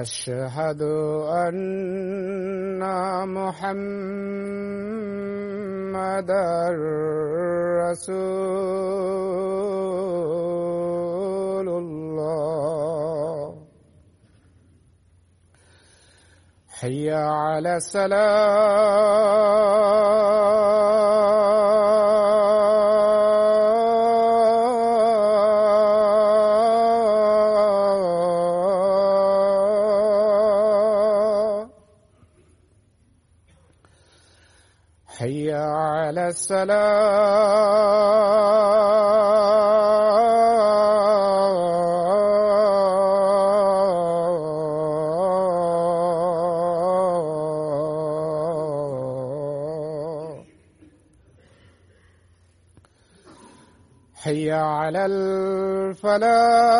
أشهد أن محمد رسول الله. حي على السلام. السلام. حي على الفلاح.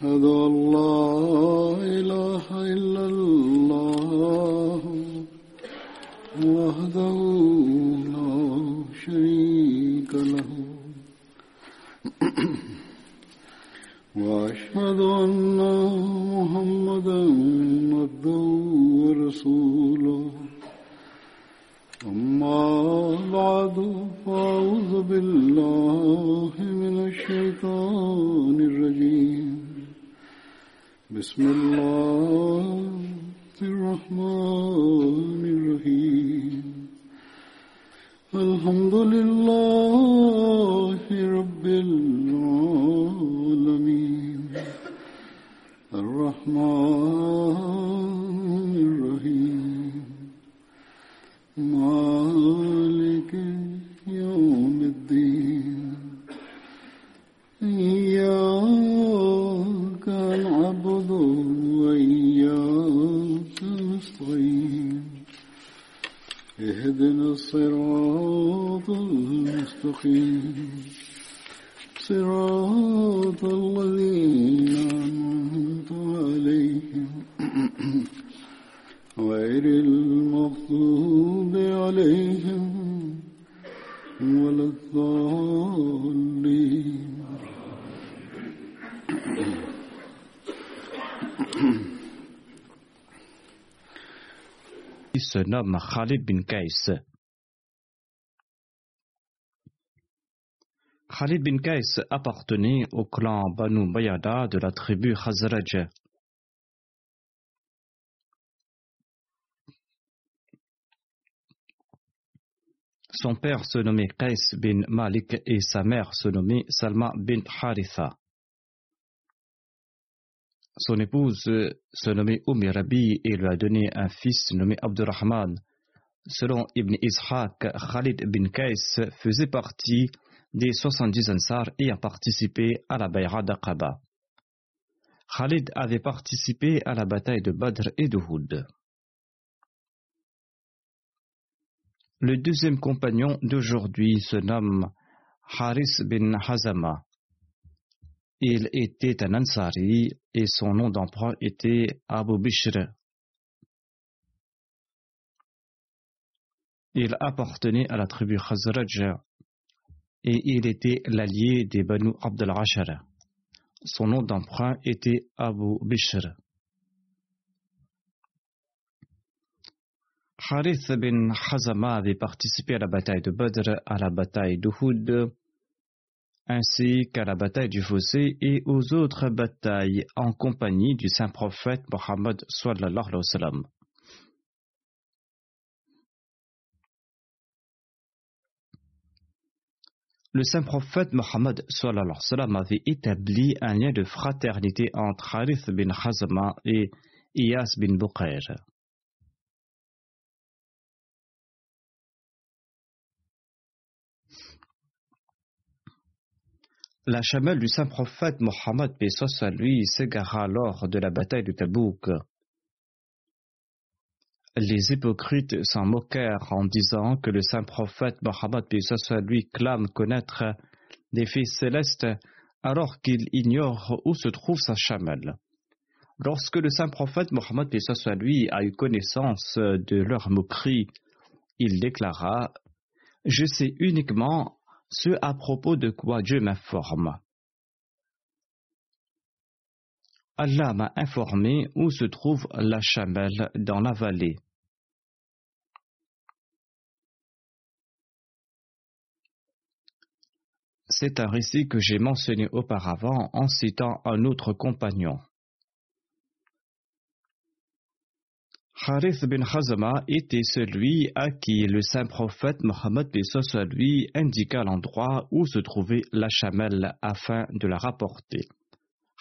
أشهد Il se nomme Khalid bin Qais. Khalid bin Qais appartenait au clan Banu Bayada de la tribu Khazraj. Son père se nommait Qais bin Malik et sa mère se nommait Salma bin Haritha. Son épouse se nommait Umm Rabi et lui a donné un fils nommé Abdurrahman. Selon Ibn Ishaq, Khalid bin Qais faisait partie des 70 Ansar ayant participé à la Bayra d'Aqaba. Khalid avait participé à la bataille de Badr et de Houd. Le deuxième compagnon d'aujourd'hui se nomme Haris bin Hazama. Il était un Ansari et son nom d'emprunt était Abu Bishr. Il appartenait à la tribu Khazraj et il était l'allié des Banu Abd al Son nom d'emprunt était Abu Bishr. Harith bin Hazama avait participé à la bataille de Badr, à la bataille d'Uhud, ainsi qu'à la bataille du Fossé et aux autres batailles en compagnie du saint prophète Mohammed. Le saint prophète Mohammed avait établi un lien de fraternité entre Harith bin Hazama et Iyas bin Buqair. La chamelle du saint prophète Mohammed à lui s'égara lors de la bataille de Tabouk. Les hypocrites s'en moquèrent en disant que le saint prophète Mohammed à lui clame connaître des fils célestes alors qu'il ignore où se trouve sa chamelle. Lorsque le saint prophète Mohammed à lui a eu connaissance de leur moquerie, il déclara Je sais uniquement ce à propos de quoi Dieu m'informe. Allah m'a informé où se trouve la chamelle dans la vallée. C'est un récit que j'ai mentionné auparavant en citant un autre compagnon. Harith bin Khazama était celui à qui le saint prophète Mohammed lui indiqua l'endroit où se trouvait la chamelle afin de la rapporter.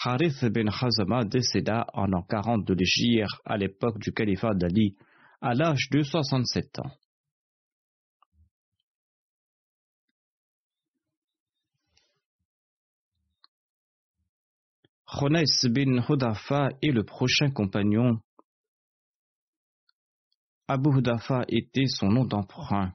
Harith bin Khazama décéda en l'an 40 de l'Égypte à l'époque du califat d'Ali, à l'âge de 67 ans. Khonais bin Hudafa est le prochain compagnon Abu Hudafa était son nom d'emprunt.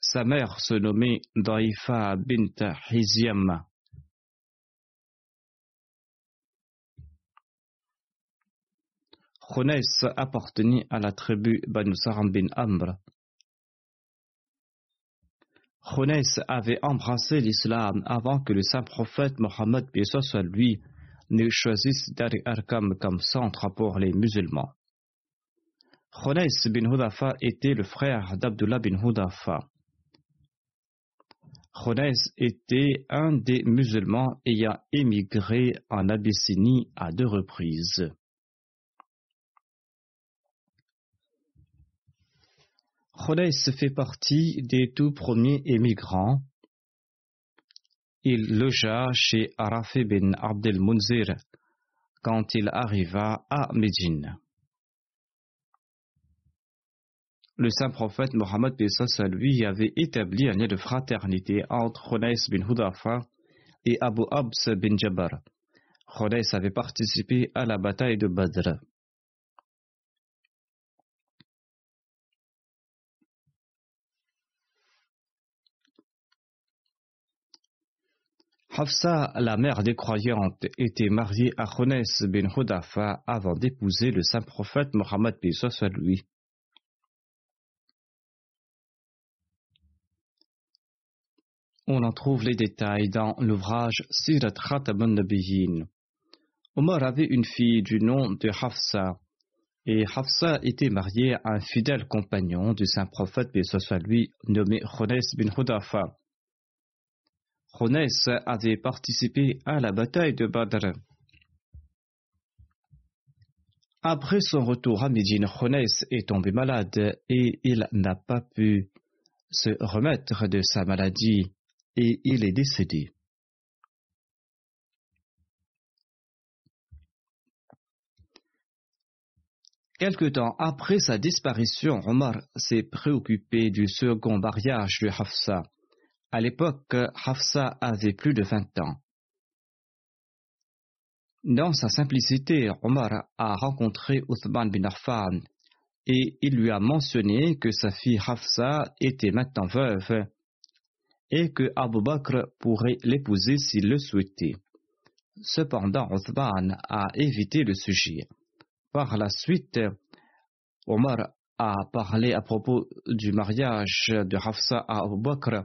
Sa mère se nommait Daifa bint Hiziam. Khonais appartenait à la tribu Banu Saram bin Amr. Khonès avait embrassé l'islam avant que le saint prophète Mohammed soit lui ne choisisse Arkam comme centre pour les musulmans. Khonès bin Hudafa était le frère d'Abdullah bin Hudafa. Khonès était un des musulmans ayant émigré en Abyssinie à deux reprises. Khodais fait partie des tout premiers émigrants. Il logea chez Arafi bin Abdel Munzir quand il arriva à Médine. Le saint prophète Mohammed lui avait établi un lien de fraternité entre Khonais bin Hudafa et Abu Abs bin Jabbar, Khunays avait participé à la bataille de Badr. Hafsa, la mère des croyantes, était mariée à Khunays bin Hudafa avant d'épouser le saint prophète Mohammed soit lui. On en trouve les détails dans l'ouvrage Sirat Khataman Nabiyin. Omar avait une fille du nom de Hafsa, et Hafsa était mariée à un fidèle compagnon du saint prophète soit nommé Khunays bin Hudafa. Khonès avait participé à la bataille de Badr. Après son retour à Médine, Khonès est tombé malade et il n'a pas pu se remettre de sa maladie et il est décédé. Quelque temps après sa disparition, Omar s'est préoccupé du second mariage de Hafsa. À l'époque, Hafsa avait plus de vingt ans. Dans sa simplicité, Omar a rencontré Uthman bin Affan et il lui a mentionné que sa fille Hafsa était maintenant veuve et que Abu Bakr pourrait l'épouser s'il le souhaitait. Cependant, Uthman a évité le sujet. Par la suite, Omar a parlé à propos du mariage de Hafsa à Abu Bakr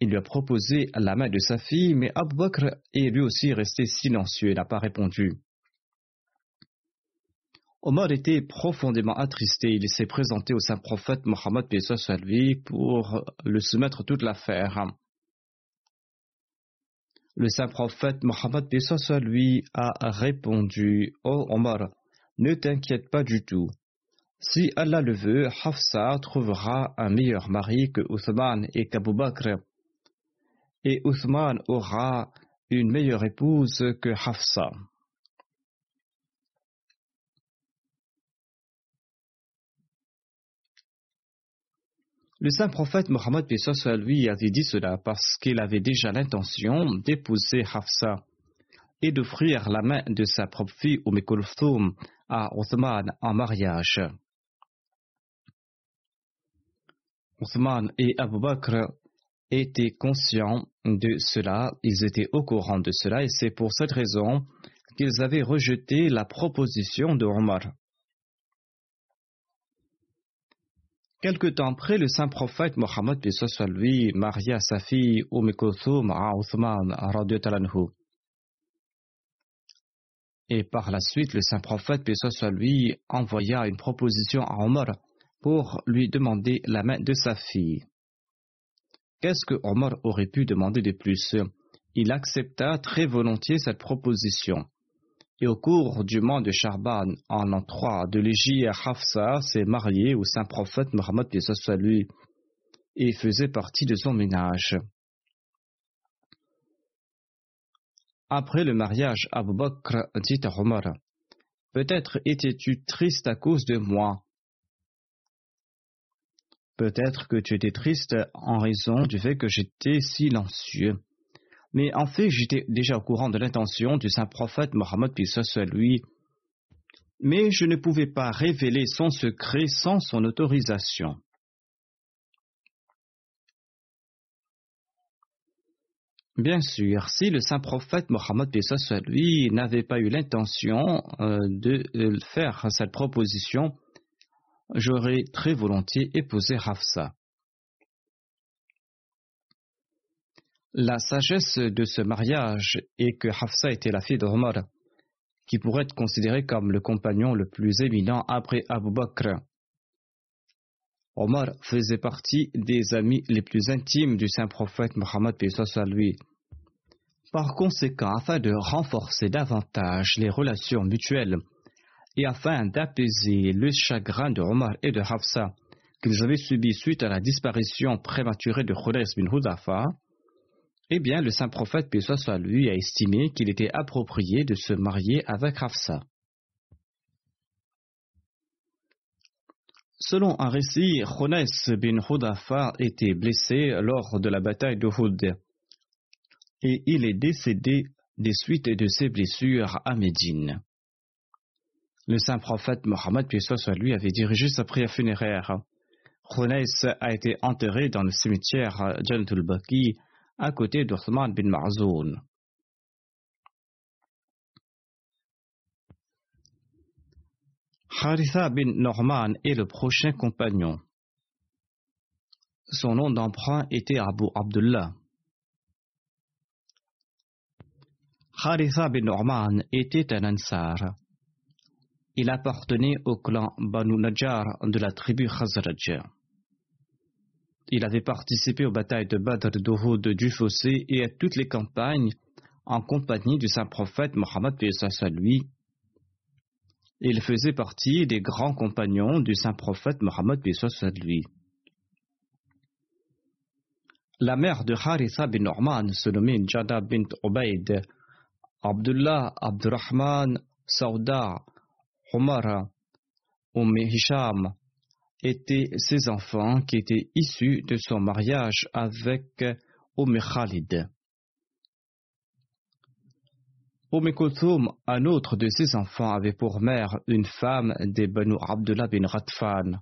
il lui a proposé la main de sa fille, mais Abu Bakr est lui aussi resté silencieux et n'a pas répondu. Omar était profondément attristé. Il s'est présenté au saint prophète Mohammed pour le soumettre toute l'affaire. Le saint prophète Mohammed lui a répondu Oh Omar, ne t'inquiète pas du tout. Si Allah le veut, Hafsa trouvera un meilleur mari que Uthman et qu'Abu Bakr et Othman aura une meilleure épouse que Hafsa. Le saint prophète Mohammed lui avait dit cela parce qu'il avait déjà l'intention d'épouser Hafsa et d'offrir la main de sa propre fille Umm à Othman en mariage. Othman et Abu Bakr étaient conscients de cela, ils étaient au courant de cela, et c'est pour cette raison qu'ils avaient rejeté la proposition de Omar. Quelque temps après, le saint prophète Mohammed lui maria sa fille Umm Kulthum à Uthman Et par la suite, le saint prophète lui envoya une proposition à Omar pour lui demander la main de sa fille. Qu'est-ce que Omar aurait pu demander de plus? Il accepta très volontiers cette proposition. Et au cours du mois de Charban, en l'an 3 de l'Égypte, Hafsa s'est mariée au saint prophète Mohammed lui et faisait partie de son ménage. Après le mariage, Abu Bakr dit à Omar Peut-être étais-tu triste à cause de moi, Peut-être que tu étais triste en raison du fait que j'étais silencieux. Mais en fait, j'étais déjà au courant de l'intention du saint prophète Mohammed lui. Mais je ne pouvais pas révéler son secret sans son autorisation. Bien sûr, si le saint prophète Mohammed lui n'avait pas eu l'intention euh, de euh, faire cette proposition, j'aurais très volontiers épousé Hafsa. La sagesse de ce mariage est que Hafsa était la fille d'Omar, qui pourrait être considéré comme le compagnon le plus éminent après Abu Bakr. Omar faisait partie des amis les plus intimes du saint prophète Mohammed lui. Par conséquent, afin de renforcer davantage les relations mutuelles et afin d'apaiser le chagrin de Omar et de Hafsa qu'ils avaient subi suite à la disparition prématurée de Khudais bin Hudafa, eh bien, le saint prophète, puis soit lui, a estimé qu'il était approprié de se marier avec Hafsa. Selon un récit, Khonais bin Hudafa était blessé lors de la bataille de Hud et il est décédé des suites de ses blessures à Médine. Le saint prophète Mohammed soit lui avait dirigé sa prière funéraire. Khunais a été enterré dans le cimetière Janatul Baki à côté d'Othman bin Marzoun. Haritha bin Norman est le prochain compagnon. Son nom d'emprunt était Abu Abdullah. Haritha bin Norman était un Ansar. Il appartenait au clan Banu Najjar de la tribu Khazraj. Il avait participé aux batailles de Badr, d'Uhud, du Fossé et à toutes les campagnes en compagnie du saint prophète Mohammed lui. Il faisait partie des grands compagnons du saint prophète Mohammed lui. La mère de Haritha bin Norman se nommait Jada bint Ubaid. Abdullah, Abdurrahman, Sauda, Omar, Umm Hisham étaient ses enfants qui étaient issus de son mariage avec Umm Khalid. Umm un autre de ses enfants, avait pour mère une femme des Banu Abdullah bin Ratfan.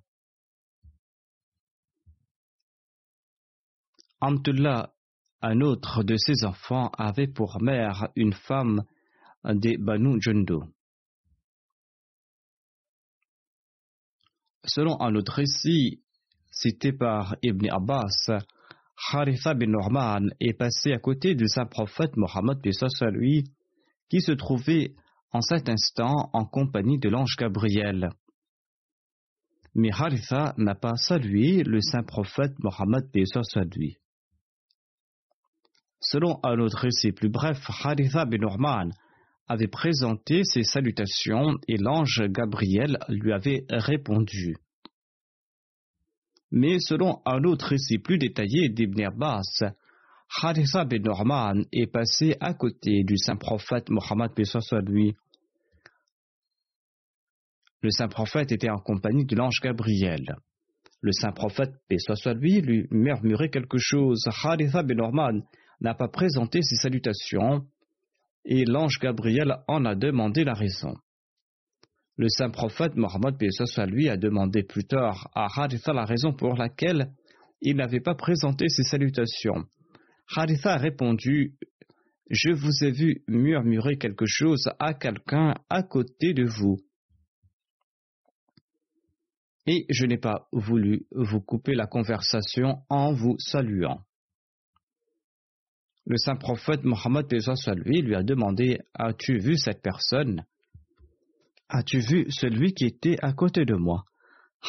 Abdullah, un autre de ses enfants, avait pour mère une femme des Banu Jundu. Selon un autre récit cité par Ibn Abbas, Haritha bin Norman est passé à côté du saint prophète Mohammed lui, qui se trouvait en cet instant en compagnie de l'ange Gabriel. Mais Haritha n'a pas salué le saint prophète Mohammed lui. Selon un autre récit plus bref, Haritha bin Norman avait présenté ses salutations et l'ange Gabriel lui avait répondu. Mais selon un autre récit plus détaillé d'Ibn Abbas, Haritha bin Norman est passé à côté du saint prophète Mohammed lui. Le saint prophète était en compagnie de l'ange Gabriel. Le saint prophète, paix lui, lui murmurait quelque chose. Haritha bin Norman n'a pas présenté ses salutations et l'ange Gabriel en a demandé la raison. Le saint prophète Mohammed lui a demandé plus tard à Haritha la raison pour laquelle il n'avait pas présenté ses salutations. Haritha a répondu Je vous ai vu murmurer quelque chose à quelqu'un à côté de vous. Et je n'ai pas voulu vous couper la conversation en vous saluant le saint prophète Mohammed lui lui a demandé As-tu vu cette personne? As-tu vu celui qui était à côté de moi?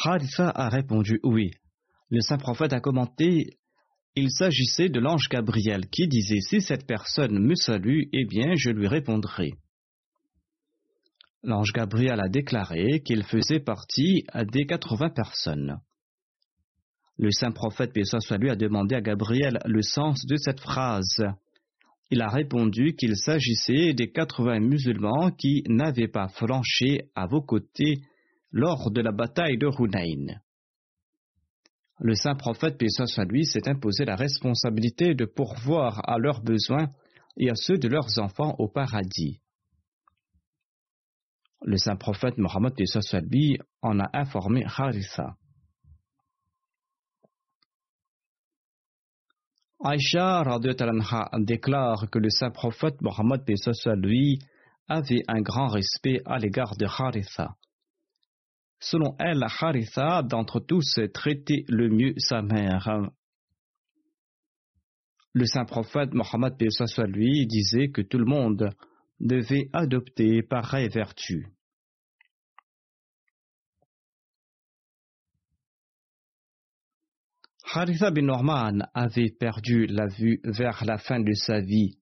Haritha a répondu Oui. Le saint prophète a commenté Il s'agissait de l'ange Gabriel qui disait Si cette personne me salue, eh bien je lui répondrai. L'ange Gabriel a déclaré qu'il faisait partie des 80 personnes. Le saint prophète, soit lui, a demandé à Gabriel le sens de cette phrase. Il a répondu qu'il s'agissait des 80 musulmans qui n'avaient pas flanché à vos côtés lors de la bataille de Hunayn. Le saint prophète, soit lui, s'est imposé la responsabilité de pourvoir à leurs besoins et à ceux de leurs enfants au paradis. Le saint prophète Mohammed lui en a informé Haritha. Aïcha déclare que le saint prophète Mohammed lui avait un grand respect à l'égard de Haritha. Selon elle, Haritha, d'entre tous, traitait le mieux sa mère. Le saint prophète Mohammed lui disait que tout le monde devait adopter pareille vertu. Haritha bin Norman avait perdu la vue vers la fin de sa vie.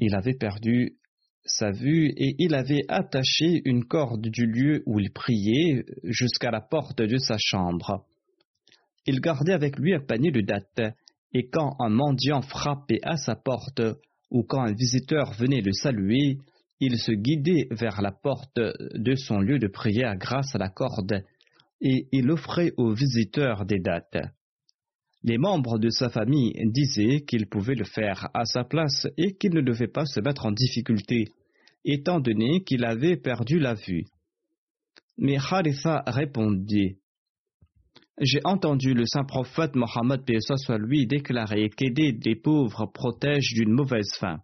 Il avait perdu sa vue et il avait attaché une corde du lieu où il priait jusqu'à la porte de sa chambre. Il gardait avec lui un panier de dattes, et quand un mendiant frappait à sa porte ou quand un visiteur venait le saluer, il se guidait vers la porte de son lieu de prière grâce à la corde et il offrait aux visiteurs des dates. Les membres de sa famille disaient qu'il pouvait le faire à sa place et qu'il ne devait pas se mettre en difficulté, étant donné qu'il avait perdu la vue. Mais Haritha répondit J'ai entendu le saint prophète Mohammed soit lui déclarer qu'aider les pauvres protège d'une mauvaise fin.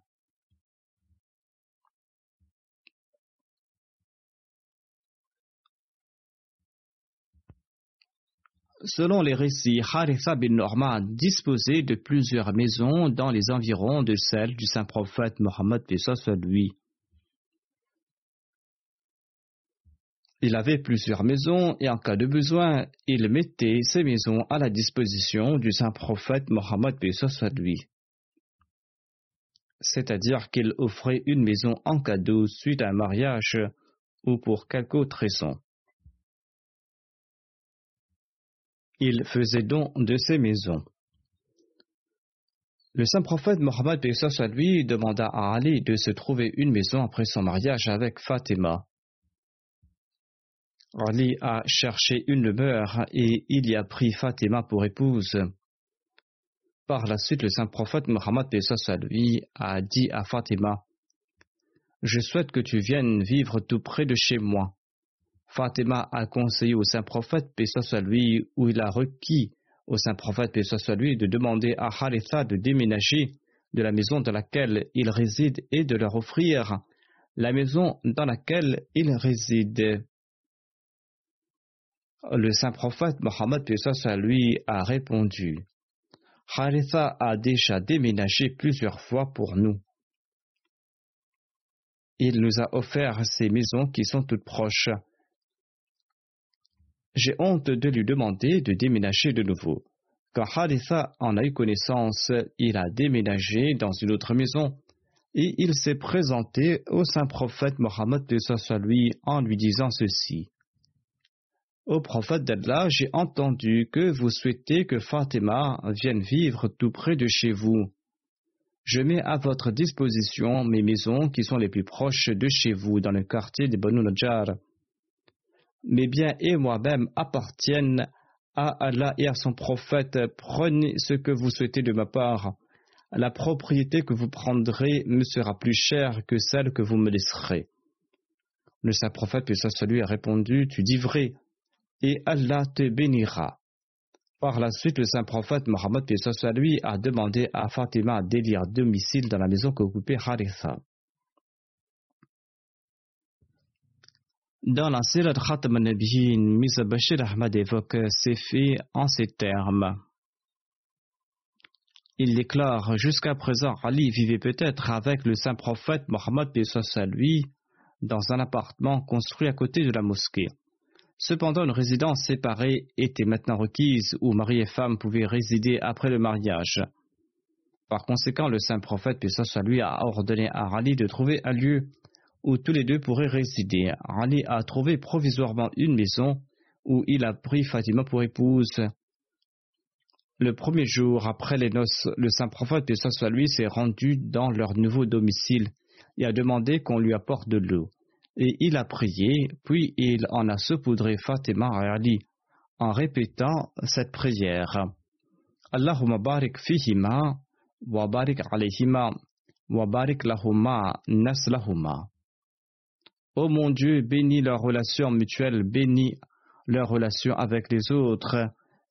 Selon les récits, Haritha bin Norman disposait de plusieurs maisons dans les environs de celles du saint prophète Mohammed lui. Il avait plusieurs maisons et en cas de besoin, il mettait ces maisons à la disposition du saint prophète Mohammed lui. C'est-à-dire qu'il offrait une maison en cadeau suite à un mariage ou pour quelque autre raison. Il faisait don de ses maisons. Le saint prophète Mohammed demanda à Ali de se trouver une maison après son mariage avec Fatima. Ali a cherché une demeure et il y a pris Fatima pour épouse. Par la suite, le saint prophète Mohammed lui a dit à Fatima Je souhaite que tu viennes vivre tout près de chez moi. Fatima a conseillé au saint prophète, paix soit où il a requis au saint prophète, paix soit de demander à Haritha de déménager de la maison dans laquelle il réside et de leur offrir la maison dans laquelle il réside. Le saint prophète Mohammed lui a répondu Haritha a déjà déménagé plusieurs fois pour nous. Il nous a offert ces maisons qui sont toutes proches. J'ai honte de lui demander de déménager de nouveau. Quand Haritha en a eu connaissance, il a déménagé dans une autre maison et il s'est présenté au saint prophète Mohammed de lui en lui disant ceci. Au prophète d'Allah, j'ai entendu que vous souhaitez que Fatima vienne vivre tout près de chez vous. Je mets à votre disposition mes maisons qui sont les plus proches de chez vous dans le quartier de Banu mes biens et moi-même appartiennent à Allah et à son prophète. Prenez ce que vous souhaitez de ma part. La propriété que vous prendrez me sera plus chère que celle que vous me laisserez. Le saint prophète, puis ça a répondu, tu dis vrai, et Allah te bénira. Par la suite, le saint prophète Mohammed, puis lui, a demandé à Fatima d'élire domicile dans la maison qu'occupait Haritha. Dans la Sirat Khatam al-Nabiyin, Misa Ahmad évoque ces faits en ces termes. Il déclare Jusqu'à présent, Ali vivait peut-être avec le saint prophète Mohammed lui dans un appartement construit à côté de la mosquée. Cependant, une résidence séparée était maintenant requise où mari et femme pouvaient résider après le mariage. Par conséquent, le saint prophète lui a ordonné à Ali de trouver un lieu où tous les deux pourraient résider. Ali a trouvé provisoirement une maison où il a pris Fatima pour épouse. Le premier jour après les noces, le saint prophète de soit lui s'est rendu dans leur nouveau domicile et a demandé qu'on lui apporte de l'eau. Et il a prié, puis il en a saupoudré Fatima et Ali en répétant cette prière. Allahumma barik fihima wa barik alayhima wa barik lahuma naslahuma. Ô mon Dieu, bénis leur relation mutuelle, bénis leur relation avec les autres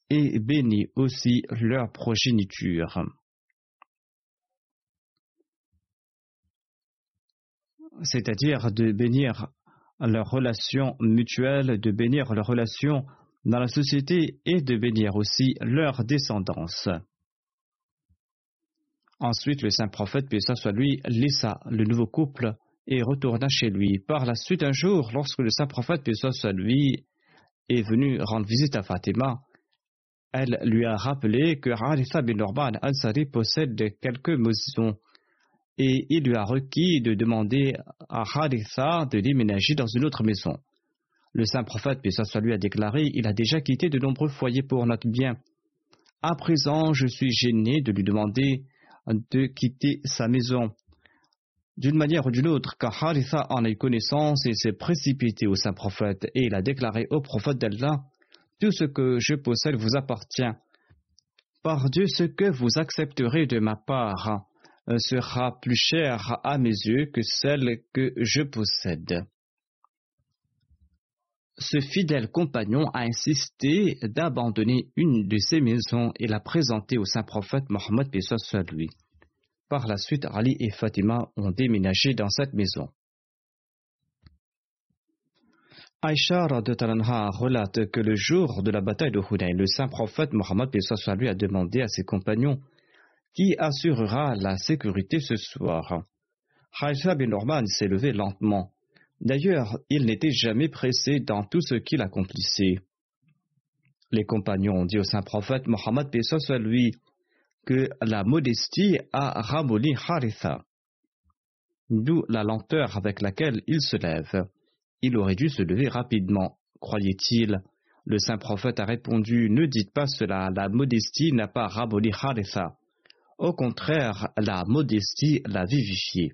et bénis aussi leur progéniture. C'est-à-dire de bénir leur relation mutuelle, de bénir leur relation dans la société et de bénir aussi leur descendance. Ensuite, le saint prophète, paix soit lui, laissa le nouveau couple et retourna chez lui. Par la suite, un jour, lorsque le saint prophète, paix est venu rendre visite à Fatima, elle lui a rappelé que Haritha bin Norban al-Sari possède quelques maisons et il lui a requis de demander à Haritha de déménager dans une autre maison. Le saint prophète, paix a déclaré Il a déjà quitté de nombreux foyers pour notre bien. À présent, je suis gêné de lui demander de quitter sa maison. D'une manière ou d'une autre, Haritha en a eu connaissance, il s'est précipité au saint prophète et il a déclaré au prophète d'Allah Tout ce que je possède vous appartient. Par Dieu, ce que vous accepterez de ma part euh, sera plus cher à mes yeux que celle que je possède. Ce fidèle compagnon a insisté d'abandonner une de ses maisons et l'a présentée au saint prophète Mohammed lui. Par la suite, Ali et Fatima ont déménagé dans cette maison. Aïcha relate que le jour de la bataille de Hunayn, le saint prophète Mohammed lui a demandé à ses compagnons qui assurera la sécurité ce soir. Aïcha bin Norman s'est levé lentement. D'ailleurs, il n'était jamais pressé dans tout ce qu'il accomplissait. Les compagnons ont dit au saint prophète Mohammed lui que la modestie a ramolli Haritha, d'où la lenteur avec laquelle il se lève. Il aurait dû se lever rapidement, croyait-il. Le saint prophète a répondu Ne dites pas cela, la modestie n'a pas ramolli Haritha. Au contraire, la modestie l'a vivifié.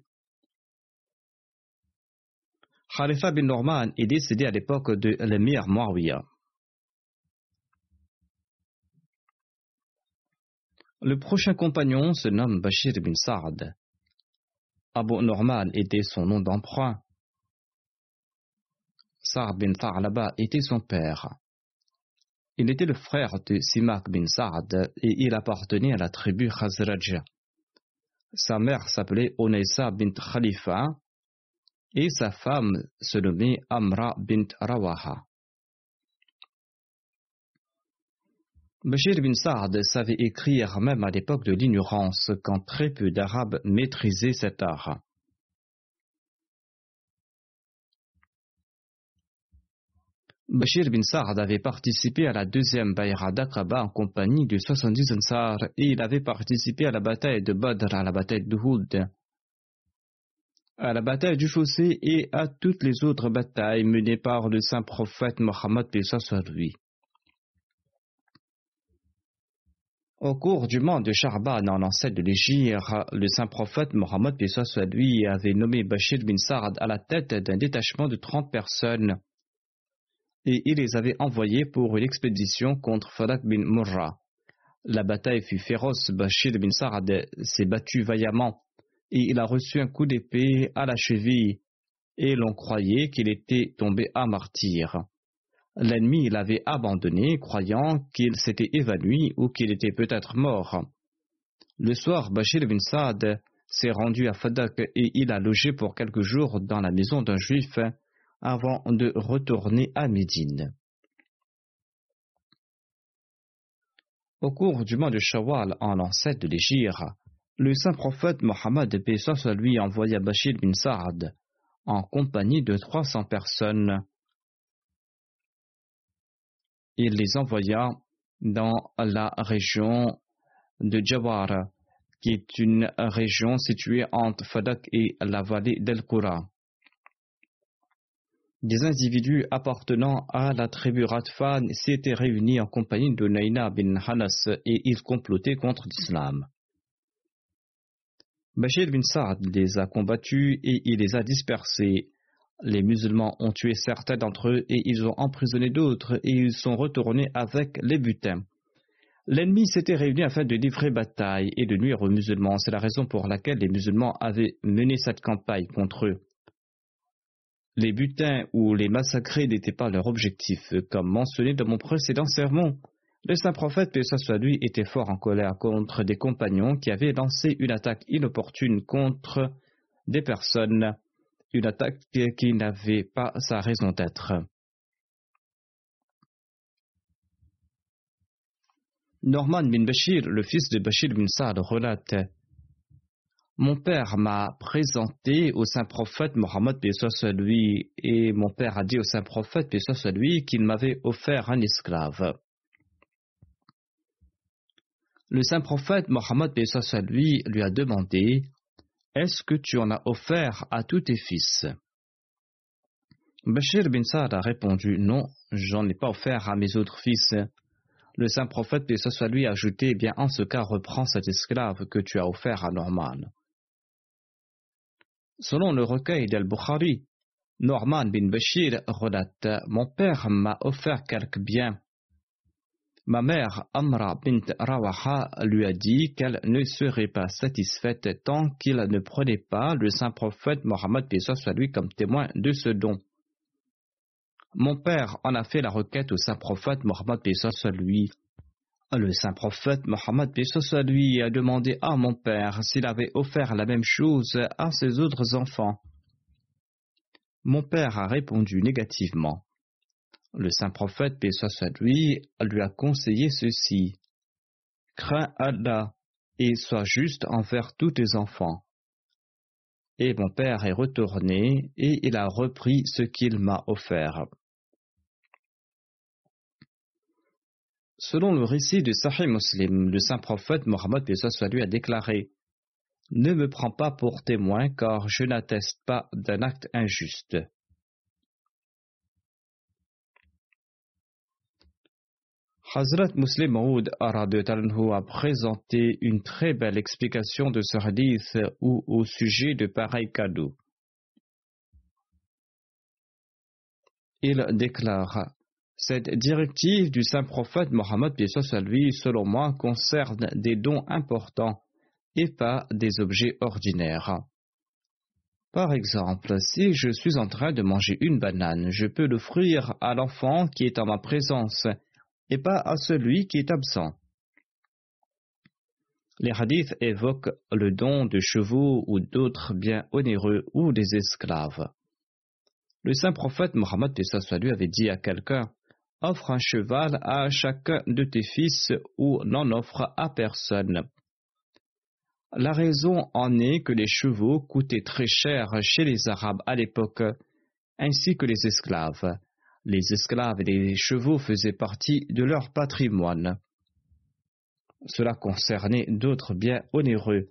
Khalifa bin Norman est décédé à l'époque de l'émir Muawiyah. Le prochain compagnon se nomme Bashir bin Sa'd. Abu Norman était son nom d'emprunt. Sa'd bin Tha'laba était son père. Il était le frère de Simak bin Sa'd et il appartenait à la tribu Khazraj. Sa mère s'appelait Onesa bint Khalifa et sa femme se nommait Amra bint Rawaha. Bashir bin Saad savait écrire même à l'époque de l'ignorance, quand très peu d'Arabes maîtrisaient cet art. Bashir bin Saad avait participé à la deuxième Bayra d'Aqaba en compagnie de 70 Ansar et il avait participé à la bataille de Badr, à la bataille de Houd, à la bataille du fossé et à toutes les autres batailles menées par le saint prophète Mohammed lui. Au cours du mois de Charban en l'ancêtre de l'Égypte, le saint prophète Mohammed lui avait nommé Bashir bin Sa'ad à la tête d'un détachement de 30 personnes et il les avait envoyés pour une expédition contre Fadak bin Murra. La bataille fut féroce, Bashir bin Sa'ad s'est battu vaillamment et il a reçu un coup d'épée à la cheville et l'on croyait qu'il était tombé à martyr. L'ennemi l'avait abandonné, croyant qu'il s'était évanoui ou qu'il était peut-être mort. Le soir, Bashir bin Saad s'est rendu à Fadak et il a logé pour quelques jours dans la maison d'un juif avant de retourner à Médine. Au cours du mois de Shawwal, en l'ancêtre de l'Égypte, le saint prophète Mohammed lui envoya Bashir bin Saad en compagnie de 300 personnes. Il les envoya dans la région de Jawar, qui est une région située entre Fadak et la vallée d'El-Qura des individus appartenant à la tribu Radfan s'étaient réunis en compagnie de Naina bin Hanas et ils complotaient contre l'islam. Bashir bin Saad les a combattus et il les a dispersés. Les musulmans ont tué certains d'entre eux et ils ont emprisonné d'autres et ils sont retournés avec les butins. L'ennemi s'était réuni afin de livrer bataille et de nuire aux musulmans. C'est la raison pour laquelle les musulmans avaient mené cette campagne contre eux. Les butins ou les massacrer n'étaient pas leur objectif, comme mentionné dans mon précédent sermon. Le saint prophète, ce soit lui, était fort en colère contre des compagnons qui avaient lancé une attaque inopportune contre des personnes, une attaque qui n'avait pas sa raison d'être. Norman bin Bashir, le fils de Bashir bin Saad, relate mon père m'a présenté au saint prophète Mohammed lui, et mon père a dit au saint prophète lui qu'il m'avait offert un esclave. Le saint prophète Mohammed lui lui a demandé Est-ce que tu en as offert à tous tes fils? Bashir bin Saad a répondu Non, j'en ai pas offert à mes autres fils. Le saint prophète, soit lui, a ajouté eh Bien, en ce cas, reprends cet esclave que tu as offert à Norman. Selon le recueil d'Al-Bukhari, Norman bin Bashir relate Mon père m'a offert quelques biens. Ma mère, Amra bint Rawaha, lui a dit qu'elle ne serait pas satisfaite tant qu'il ne prenait pas le saint prophète Mohammed soit lui comme témoin de ce don. Mon père en a fait la requête au saint prophète Mohammed soit lui. Le saint prophète Mohammed soit lui a demandé à mon père s'il avait offert la même chose à ses autres enfants. Mon père a répondu négativement. Le saint prophète, paix lui a conseillé ceci. Crains Allah et sois juste envers tous tes enfants. Et mon père est retourné et il a repris ce qu'il m'a offert. Selon le récit du Sahih Muslim, le saint prophète Mohammed soit lui a déclaré ne me prends pas pour témoin car je n'atteste pas d'un acte injuste. Hazrat Muslim Maud a présenté une très belle explication de ce hadith ou au sujet de pareils cadeaux. Il déclare Cette directive du saint prophète Mohammed, lui, selon moi, concerne des dons importants et pas des objets ordinaires. Par exemple, si je suis en train de manger une banane, je peux l'offrir à l'enfant qui est en ma présence et pas à celui qui est absent. Les hadiths évoquent le don de chevaux ou d'autres biens onéreux ou des esclaves. Le saint prophète Mohammed avait dit à quelqu'un Offre un cheval à chacun de tes fils ou n'en offre à personne. La raison en est que les chevaux coûtaient très cher chez les Arabes à l'époque, ainsi que les esclaves. Les esclaves et les chevaux faisaient partie de leur patrimoine. Cela concernait d'autres biens onéreux.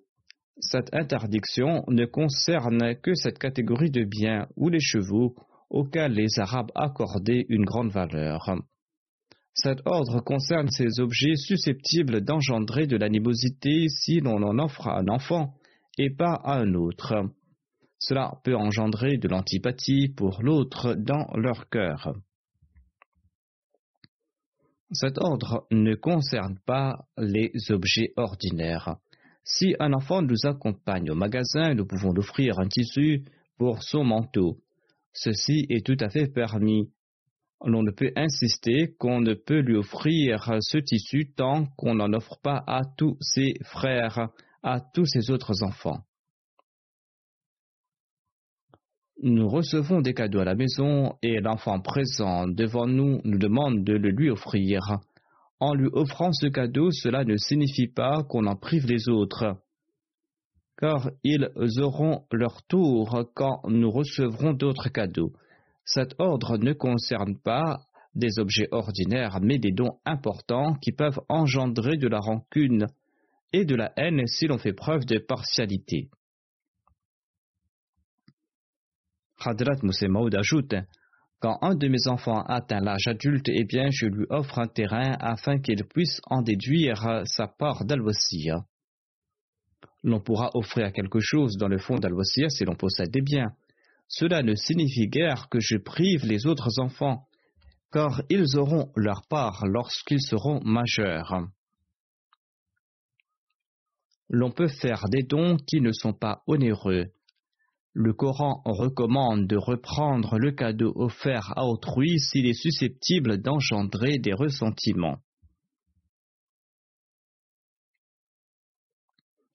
Cette interdiction ne concerne que cette catégorie de biens ou les chevaux auxquels les Arabes accordaient une grande valeur. Cet ordre concerne ces objets susceptibles d'engendrer de l'animosité si l'on en offre à un enfant et pas à un autre. Cela peut engendrer de l'antipathie pour l'autre dans leur cœur. Cet ordre ne concerne pas les objets ordinaires. Si un enfant nous accompagne au magasin, nous pouvons l'offrir un tissu pour son manteau. Ceci est tout à fait permis l'on ne peut insister qu'on ne peut lui offrir ce tissu tant qu'on n'en offre pas à tous ses frères, à tous ses autres enfants. Nous recevons des cadeaux à la maison et l'enfant présent devant nous nous demande de le lui offrir. En lui offrant ce cadeau, cela ne signifie pas qu'on en prive les autres, car ils auront leur tour quand nous recevrons d'autres cadeaux. Cet ordre ne concerne pas des objets ordinaires, mais des dons importants qui peuvent engendrer de la rancune et de la haine si l'on fait preuve de partialité. Hadrat Moussemaoud ajoute Quand un de mes enfants atteint l'âge adulte, eh bien, je lui offre un terrain afin qu'il puisse en déduire sa part dal L'on pourra offrir quelque chose dans le fond dal si l'on possède des biens. Cela ne signifie guère que je prive les autres enfants, car ils auront leur part lorsqu'ils seront majeurs. L'on peut faire des dons qui ne sont pas onéreux. Le Coran recommande de reprendre le cadeau offert à autrui s'il est susceptible d'engendrer des ressentiments.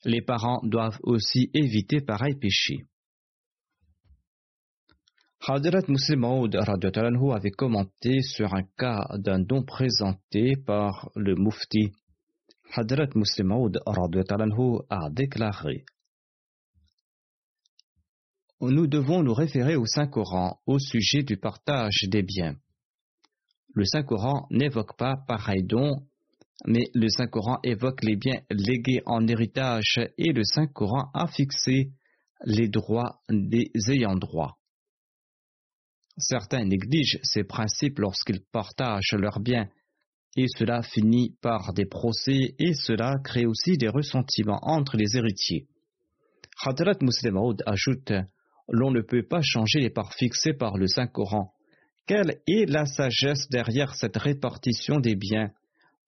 Les parents doivent aussi éviter pareil péché. Hadrat Muslim avait commenté sur un cas d'un don présenté par le Mufti. Hadrat Muslim a déclaré Nous devons nous référer au Saint-Coran au sujet du partage des biens. Le Saint-Coran n'évoque pas pareil don, mais le Saint-Coran évoque les biens légués en héritage et le Saint-Coran a fixé les droits des ayants droit. Certains négligent ces principes lorsqu'ils partagent leurs biens, et cela finit par des procès et cela crée aussi des ressentiments entre les héritiers. Hadrat Muslim ajoute L'on ne peut pas changer les parts fixées par le Saint-Coran. Quelle est la sagesse derrière cette répartition des biens?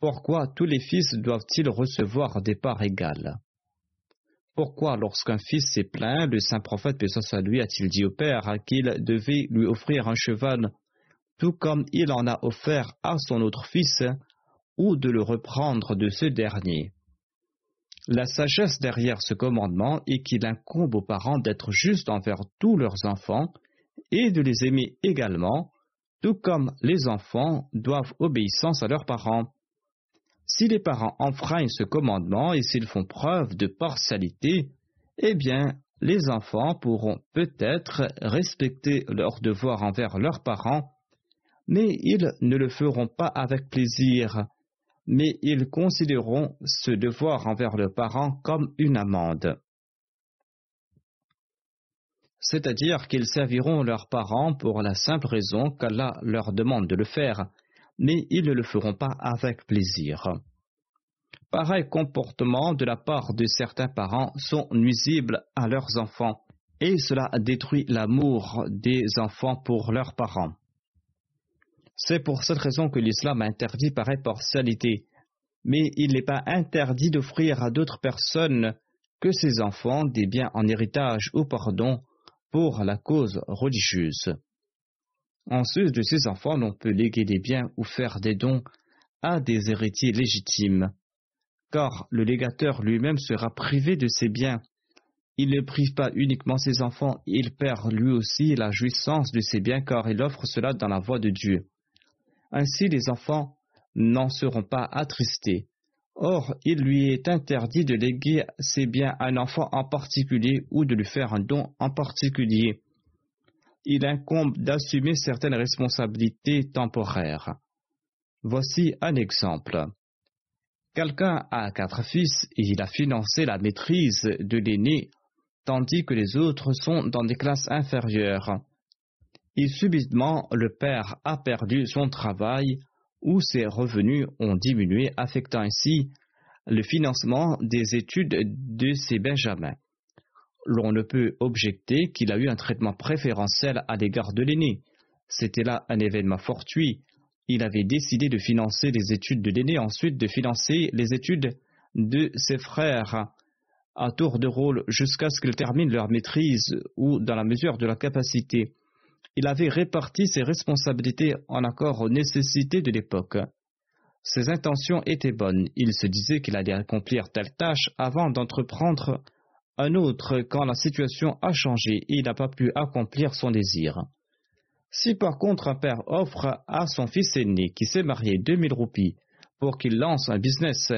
Pourquoi tous les fils doivent-ils recevoir des parts égales? Pourquoi, lorsqu'un fils s'est plaint, le saint prophète, soit lui, a-t-il dit au père qu'il devait lui offrir un cheval, tout comme il en a offert à son autre fils, ou de le reprendre de ce dernier? La sagesse derrière ce commandement est qu'il incombe aux parents d'être justes envers tous leurs enfants et de les aimer également, tout comme les enfants doivent obéissance à leurs parents. Si les parents enfreignent ce commandement et s'ils font preuve de partialité, eh bien, les enfants pourront peut-être respecter leurs devoirs envers leurs parents, mais ils ne le feront pas avec plaisir, mais ils considéreront ce devoir envers leurs parents comme une amende. C'est-à-dire qu'ils serviront leurs parents pour la simple raison qu'Allah leur demande de le faire, mais ils ne le feront pas avec plaisir. Pareils comportements de la part de certains parents sont nuisibles à leurs enfants, et cela détruit l'amour des enfants pour leurs parents. C'est pour cette raison que l'islam interdit pareille partialité, mais il n'est pas interdit d'offrir à d'autres personnes que ses enfants des biens en héritage ou pardon pour la cause religieuse. En sus de ces enfants, l'on peut léguer des biens ou faire des dons à des héritiers légitimes, car le légateur lui-même sera privé de ses biens. Il ne prive pas uniquement ses enfants, il perd lui aussi la jouissance de ses biens, car il offre cela dans la voie de Dieu. Ainsi les enfants n'en seront pas attristés. Or, il lui est interdit de léguer ses biens à un enfant en particulier ou de lui faire un don en particulier il incombe d'assumer certaines responsabilités temporaires. Voici un exemple. Quelqu'un a quatre fils et il a financé la maîtrise de l'aîné, tandis que les autres sont dans des classes inférieures. Et subitement, le père a perdu son travail ou ses revenus ont diminué, affectant ainsi le financement des études de ses benjamins l'on ne peut objecter qu'il a eu un traitement préférentiel à l'égard de l'aîné. C'était là un événement fortuit. Il avait décidé de financer les études de l'aîné, ensuite de financer les études de ses frères à tour de rôle jusqu'à ce qu'ils terminent leur maîtrise ou dans la mesure de leur capacité. Il avait réparti ses responsabilités en accord aux nécessités de l'époque. Ses intentions étaient bonnes. Il se disait qu'il allait accomplir telle tâche avant d'entreprendre un autre quand la situation a changé et il n'a pas pu accomplir son désir. Si par contre un père offre à son fils aîné qui s'est marié 2000 roupies pour qu'il lance un business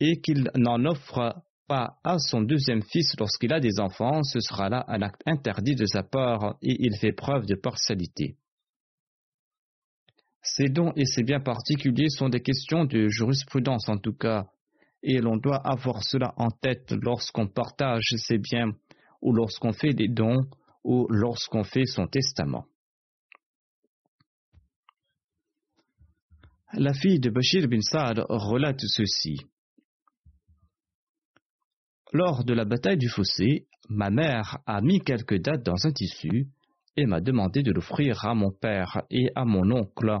et qu'il n'en offre à son deuxième fils lorsqu'il a des enfants, ce sera là un acte interdit de sa part et il fait preuve de partialité. Ces dons et ces biens particuliers sont des questions de jurisprudence en tout cas, et l'on doit avoir cela en tête lorsqu'on partage ses biens ou lorsqu'on fait des dons ou lorsqu'on fait son testament. La fille de Bashir bin Saad relate ceci. Lors de la bataille du fossé, ma mère a mis quelques dates dans un tissu et m'a demandé de l'offrir à mon père et à mon oncle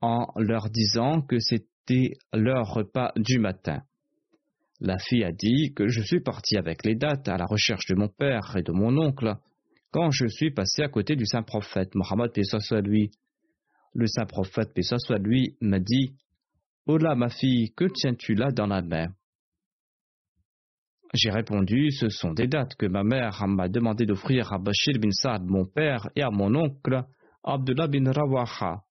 en leur disant que c'était leur repas du matin. La fille a dit que je suis parti avec les dates à la recherche de mon père et de mon oncle quand je suis passé à côté du saint prophète Mohammed soit lui. Le saint prophète soit lui m'a dit là, ma fille, que tiens-tu là dans la main? J'ai répondu Ce sont des dates que ma mère m'a demandé d'offrir à Bashir bin Saad, mon père, et à mon oncle Abdullah bin Rawaha.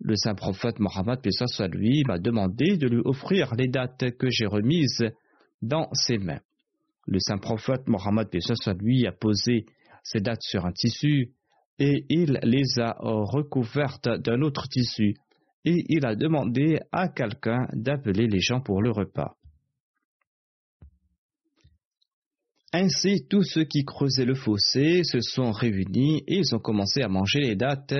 Le saint prophète Mohammed soit lui m'a demandé de lui offrir les dates que j'ai remises dans ses mains. Le saint prophète Mohammed soit lui a posé ces dates sur un tissu et il les a recouvertes d'un autre tissu et il a demandé à quelqu'un d'appeler les gens pour le repas. Ainsi, tous ceux qui creusaient le fossé se sont réunis et ils ont commencé à manger les dates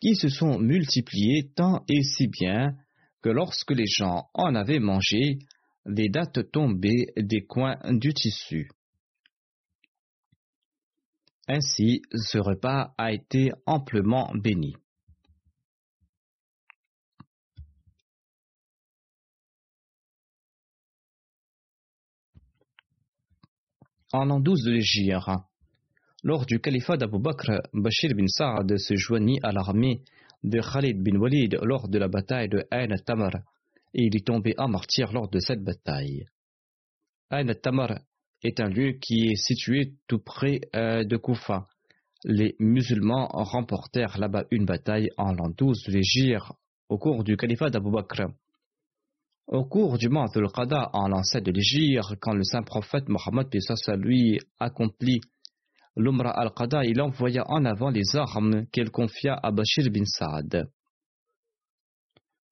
qui se sont multipliés tant et si bien que lorsque les gens en avaient mangé, les dates tombaient des coins du tissu. Ainsi, ce repas a été amplement béni. En l'an 12 de l'Égypte, lors du califat d'Abu Bakr, Bashir bin Saad se joignit à l'armée de Khalid bin Walid lors de la bataille de Ain Tamar et il est tombé en martyr lors de cette bataille. Ain Tamar est un lieu qui est situé tout près euh, de Koufa. Les musulmans remportèrent là-bas une bataille en l'an 12 de l'Égypte au cours du califat d'Abu Bakr. Au cours du mois de Qada en l'an 7 de l'Égypte, quand le saint prophète Mohammed lui accomplit l'Umrah al-Qada, il envoya en avant les armes qu'elle confia à Bashir bin Saad.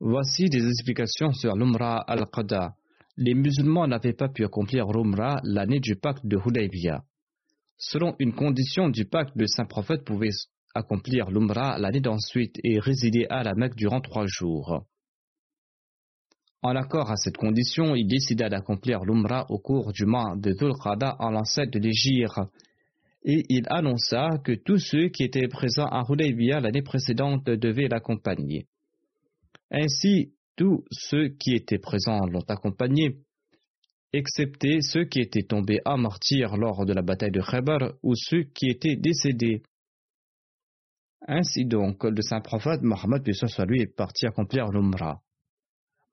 Voici des explications sur l'Umrah al-Qada. Les musulmans n'avaient pas pu accomplir l'Umrah l'année du pacte de Hudaybiyah. Selon une condition du pacte, le saint prophète pouvait accomplir l'Umrah l'année d'ensuite et résider à la Mecque durant trois jours. En accord à cette condition, il décida d'accomplir l'Umrah au cours du mois de Dhul en l'ancêtre de l'Égypte et il annonça que tous ceux qui étaient présents à Hudaybiyah l'année précédente devaient l'accompagner. Ainsi, tous ceux qui étaient présents l'ont accompagné, excepté ceux qui étaient tombés à martyr lors de la bataille de Khaybar ou ceux qui étaient décédés. Ainsi donc, le saint prophète Mohammed lui est parti accomplir l'Umrah.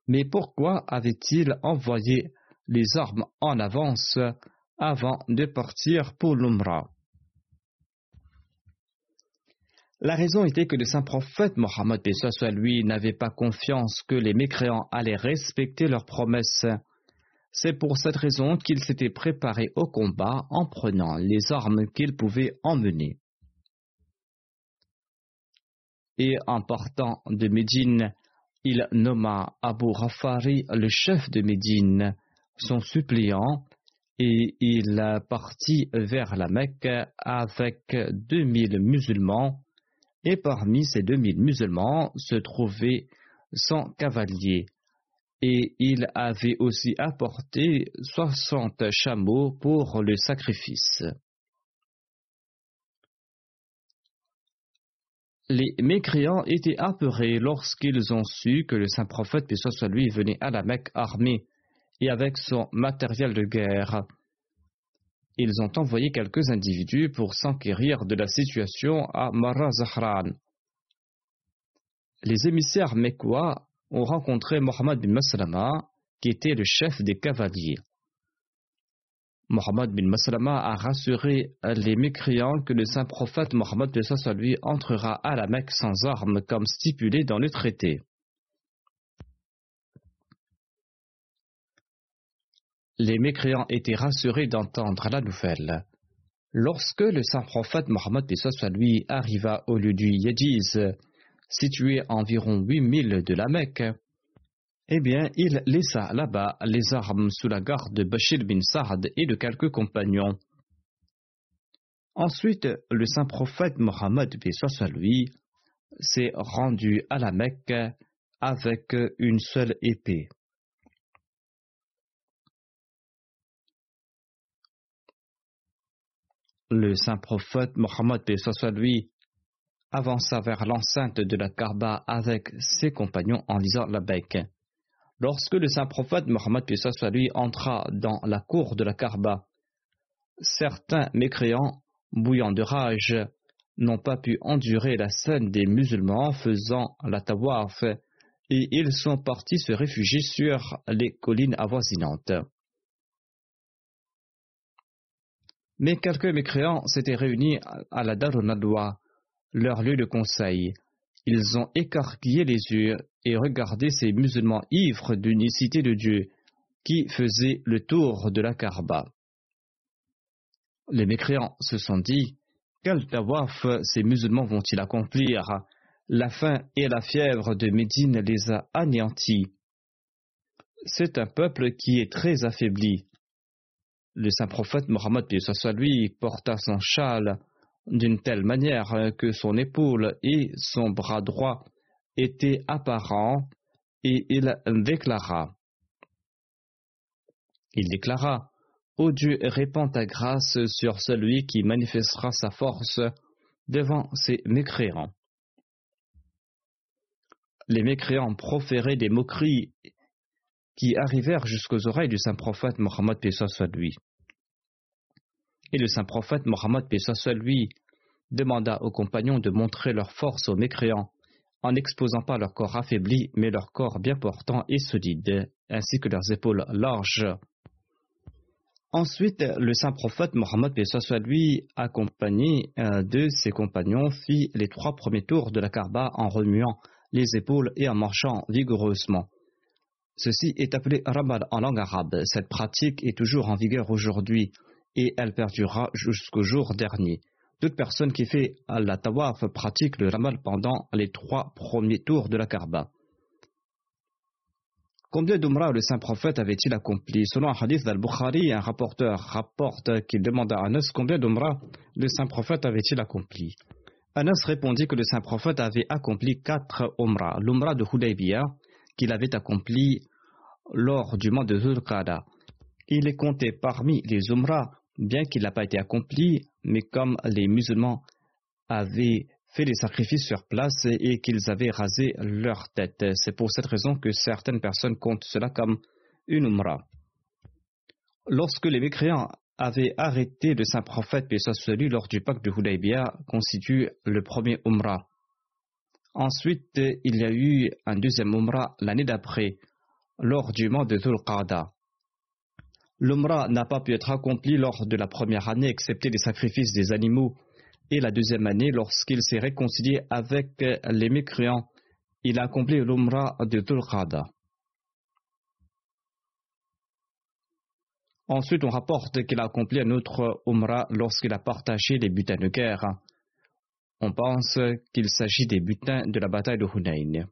Mais pourquoi avait-il envoyé les armes en avance avant de partir pour l'Umrah? La raison était que le saint prophète Mohammed soit lui n'avait pas confiance que les mécréants allaient respecter leurs promesses. C'est pour cette raison qu'il s'était préparé au combat en prenant les armes qu'il pouvait emmener. Et en partant de Médine, il nomma Abu Rafari le chef de Médine, son suppléant, et il partit vers la Mecque avec deux mille musulmans et parmi ces 2000 musulmans se trouvaient 100 cavaliers, et il avait aussi apporté 60 chameaux pour le sacrifice. Les mécréants étaient apeurés lorsqu'ils ont su que le saint prophète, paix soit lui, venait à la Mecque armé et avec son matériel de guerre ils ont envoyé quelques individus pour s'enquérir de la situation à Mara Zahran. Les émissaires mécois ont rencontré Mohammed bin Maslama, qui était le chef des cavaliers. Mohammed bin Maslama a rassuré les mécréants que le saint prophète Mohammed lui entrera à la Mecque sans armes comme stipulé dans le traité. Les mécréants étaient rassurés d'entendre la nouvelle. Lorsque le saint prophète Mohammed lui arriva au lieu du Yediz, situé à environ huit milles de la Mecque, eh bien, il laissa là-bas les armes sous la garde de Bashir bin Saad et de quelques compagnons. Ensuite, le saint prophète Mohammed lui s'est rendu à la Mecque avec une seule épée. Le saint prophète Mohammed lui avança vers l'enceinte de la Kaaba avec ses compagnons en lisant la bec. Lorsque le saint prophète Mohammed lui entra dans la cour de la Kaaba, certains mécréants, bouillants de rage, n'ont pas pu endurer la scène des musulmans faisant la tawaf et ils sont partis se réfugier sur les collines avoisinantes. Mais quelques mécréants s'étaient réunis à la Darunadwa, leur lieu de conseil. Ils ont écarquillé les yeux et regardé ces musulmans ivres d'unicité de Dieu qui faisaient le tour de la Karba. Les mécréants se sont dit Quel tawaf ces musulmans vont-ils accomplir? La faim et la fièvre de Médine les a anéantis. C'est un peuple qui est très affaibli le saint prophète Mohammed lui porta son châle d'une telle manière que son épaule et son bras droit étaient apparents et il déclara Il déclara Ô Dieu, répands ta grâce sur celui qui manifestera sa force devant ces mécréants. Les mécréants proféraient des moqueries qui arrivèrent jusqu'aux oreilles du saint prophète Mohammed lui. Et le saint prophète Mohammed lui demanda aux compagnons de montrer leur force aux mécréants en n'exposant pas leur corps affaibli, mais leur corps bien portant et solide, ainsi que leurs épaules larges. Ensuite, le saint prophète Mohammed lui, accompagné euh, de ses compagnons, fit les trois premiers tours de la Kaaba en remuant les épaules et en marchant vigoureusement. Ceci est appelé Ramal en langue arabe. Cette pratique est toujours en vigueur aujourd'hui et elle perdurera jusqu'au jour dernier. Toute personne qui fait la tawaf pratique le Ramal pendant les trois premiers tours de la Kaaba. Combien d'Umrah le saint prophète avait-il accompli? Selon un hadith d'Al-Bukhari, un rapporteur rapporte qu'il demanda à Anas combien d'Umrah le saint prophète avait-il accompli. Anas répondit que le saint prophète avait accompli quatre Umrah. L'Umrah de Hudaybiyah, qu'il avait accompli lors du mois de Zulqada. Il est compté parmi les Umrah, bien qu'il n'a pas été accompli, mais comme les musulmans avaient fait les sacrifices sur place et qu'ils avaient rasé leur tête. C'est pour cette raison que certaines personnes comptent cela comme une umrah. Lorsque les mécréants avaient arrêté le saint prophète, puis celui lors du pacte de Hudaybiyah, constitue le premier umrah. Ensuite, il y a eu un deuxième umrah l'année d'après, lors du mois de Dhul L'umrah n'a pas pu être accompli lors de la première année, excepté les sacrifices des animaux et la deuxième année, lorsqu'il s'est réconcilié avec les mécréants, il a accompli l'Umrah de Tulqada. Ensuite, on rapporte qu'il a accompli un autre Umrah lorsqu'il a partagé les butins de guerre. On pense qu'il s'agit des butins de la bataille de Hunayn.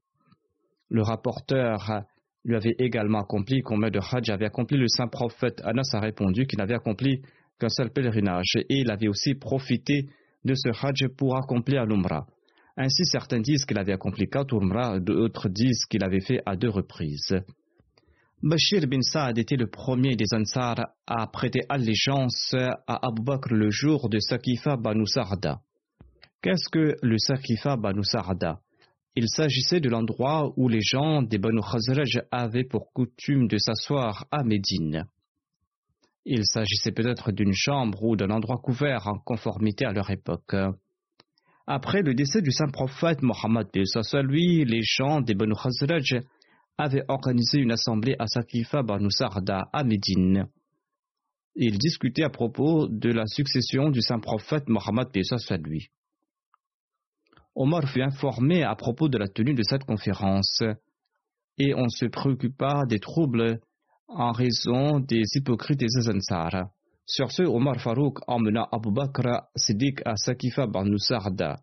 Le rapporteur lui avait également accompli combien de Hajj avait accompli le saint prophète. Anas a répondu qu'il n'avait accompli qu'un seul pèlerinage et il avait aussi profité de ce Hajj pour accomplir l'Umrah. Ainsi, certains disent qu'il avait accompli quatre Umrah, d'autres disent qu'il avait fait à deux reprises. Bashir bin Saad était le premier des Ansar à prêter allégeance à Abu Bakr le jour de Sakifa Banu Sarda. Qu'est-ce que le Sakifa Banu Sarda? Il s'agissait de l'endroit où les gens des Banu Khazraj avaient pour coutume de s'asseoir à Médine. Il s'agissait peut-être d'une chambre ou d'un endroit couvert en conformité à leur époque. Après le décès du saint prophète Mohammed, lui, les gens des Banu Khazraj avaient organisé une assemblée à Sakifa Banu Sarda à Médine. Ils discutaient à propos de la succession du saint prophète Mohammed lui. Omar fut informé à propos de la tenue de cette conférence et on se préoccupa des troubles en raison des hypocrites des Ansar. Sur ce, Omar Farouk emmena Abu Bakr Siddiq à Sakifa Banu Sarda.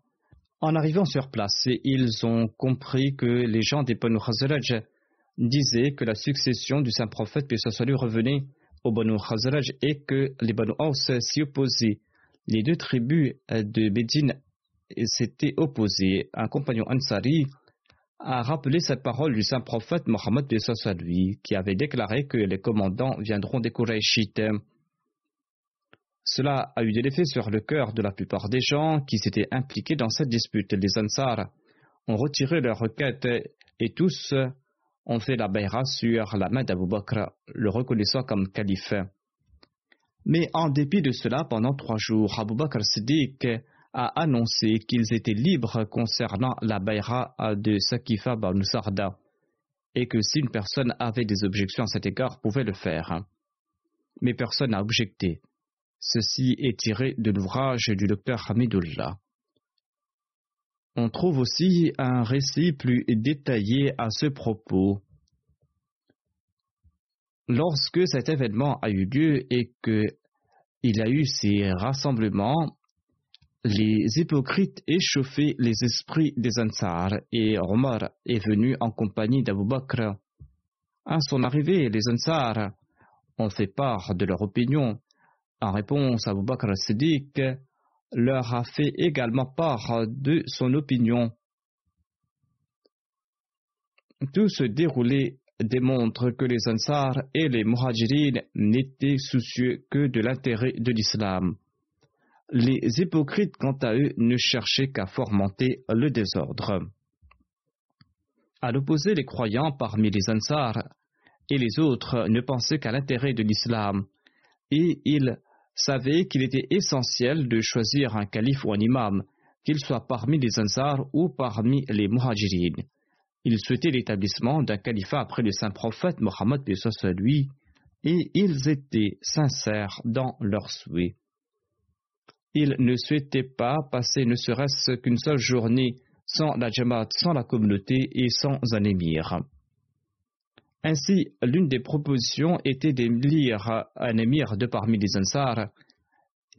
En arrivant sur place, ils ont compris que les gens des Banu Khazraj disaient que la succession du saint prophète, puis lui, revenait aux Banu Khazraj et que les Banu Aus s'y opposaient. Les deux tribus de Médine s'étaient opposées. Un compagnon Ansari a rappelé cette parole du saint prophète Mohammed lui, qui avait déclaré que les commandants viendront des Qurayshites. Cela a eu de l'effet sur le cœur de la plupart des gens qui s'étaient impliqués dans cette dispute. Les Ansar ont retiré leur requête et tous ont fait la bayra sur la main d'Abu Bakr, le reconnaissant comme calife. Mais en dépit de cela, pendant trois jours, Abu Bakr Siddiq a annoncé qu'ils étaient libres concernant la bayra de Sakifa Sarda et que si une personne avait des objections à cet égard, pouvait le faire. Mais personne n'a objecté. Ceci est tiré de l'ouvrage du docteur Hamidullah. On trouve aussi un récit plus détaillé à ce propos. Lorsque cet événement a eu lieu et qu'il y a eu ces rassemblements, les hypocrites échauffaient les esprits des Ansar et Omar est venu en compagnie d'Abu Bakr. À son arrivée, les Ansar ont fait part de leur opinion. En réponse, Abu Bakr Siddiq leur a fait également part de son opinion. Tout ce déroulé démontre que les Ansar et les Muhajirin n'étaient soucieux que de l'intérêt de l'islam. Les hypocrites, quant à eux, ne cherchaient qu'à fomenter le désordre. À l'opposé, les croyants parmi les Ansar et les autres ne pensaient qu'à l'intérêt de l'islam et ils savaient qu'il était essentiel de choisir un calife ou un imam, qu'il soit parmi les Ansar ou parmi les Muhajirin. Ils souhaitaient l'établissement d'un califat après le saint prophète Mohammed lui, et ils étaient sincères dans leurs souhaits. Ils ne souhaitaient pas passer ne serait-ce qu'une seule journée sans la Jamaat, sans la communauté et sans un émir. Ainsi, l'une des propositions était d'élire un émir de parmi les Ansar,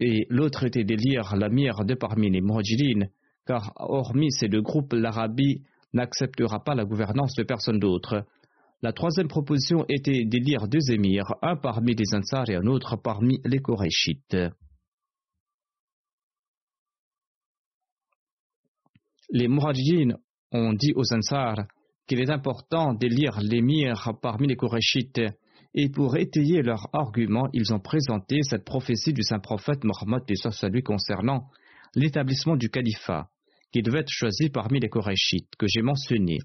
et l'autre était d'élire l'amir de parmi les Muhajirin, car hormis ces deux groupes, l'Arabie n'acceptera pas la gouvernance de personne d'autre. La troisième proposition était d'élire deux émirs, un parmi les Ansar et un autre parmi les Korachites. Les Muhajirin ont dit aux Ansar qu'il est important d'élire l'émir parmi les Korachites, et pour étayer leur argument, ils ont présenté cette prophétie du saint prophète Mohammed lui concernant l'établissement du califat, qui devait être choisi parmi les Korachites, que j'ai mentionné.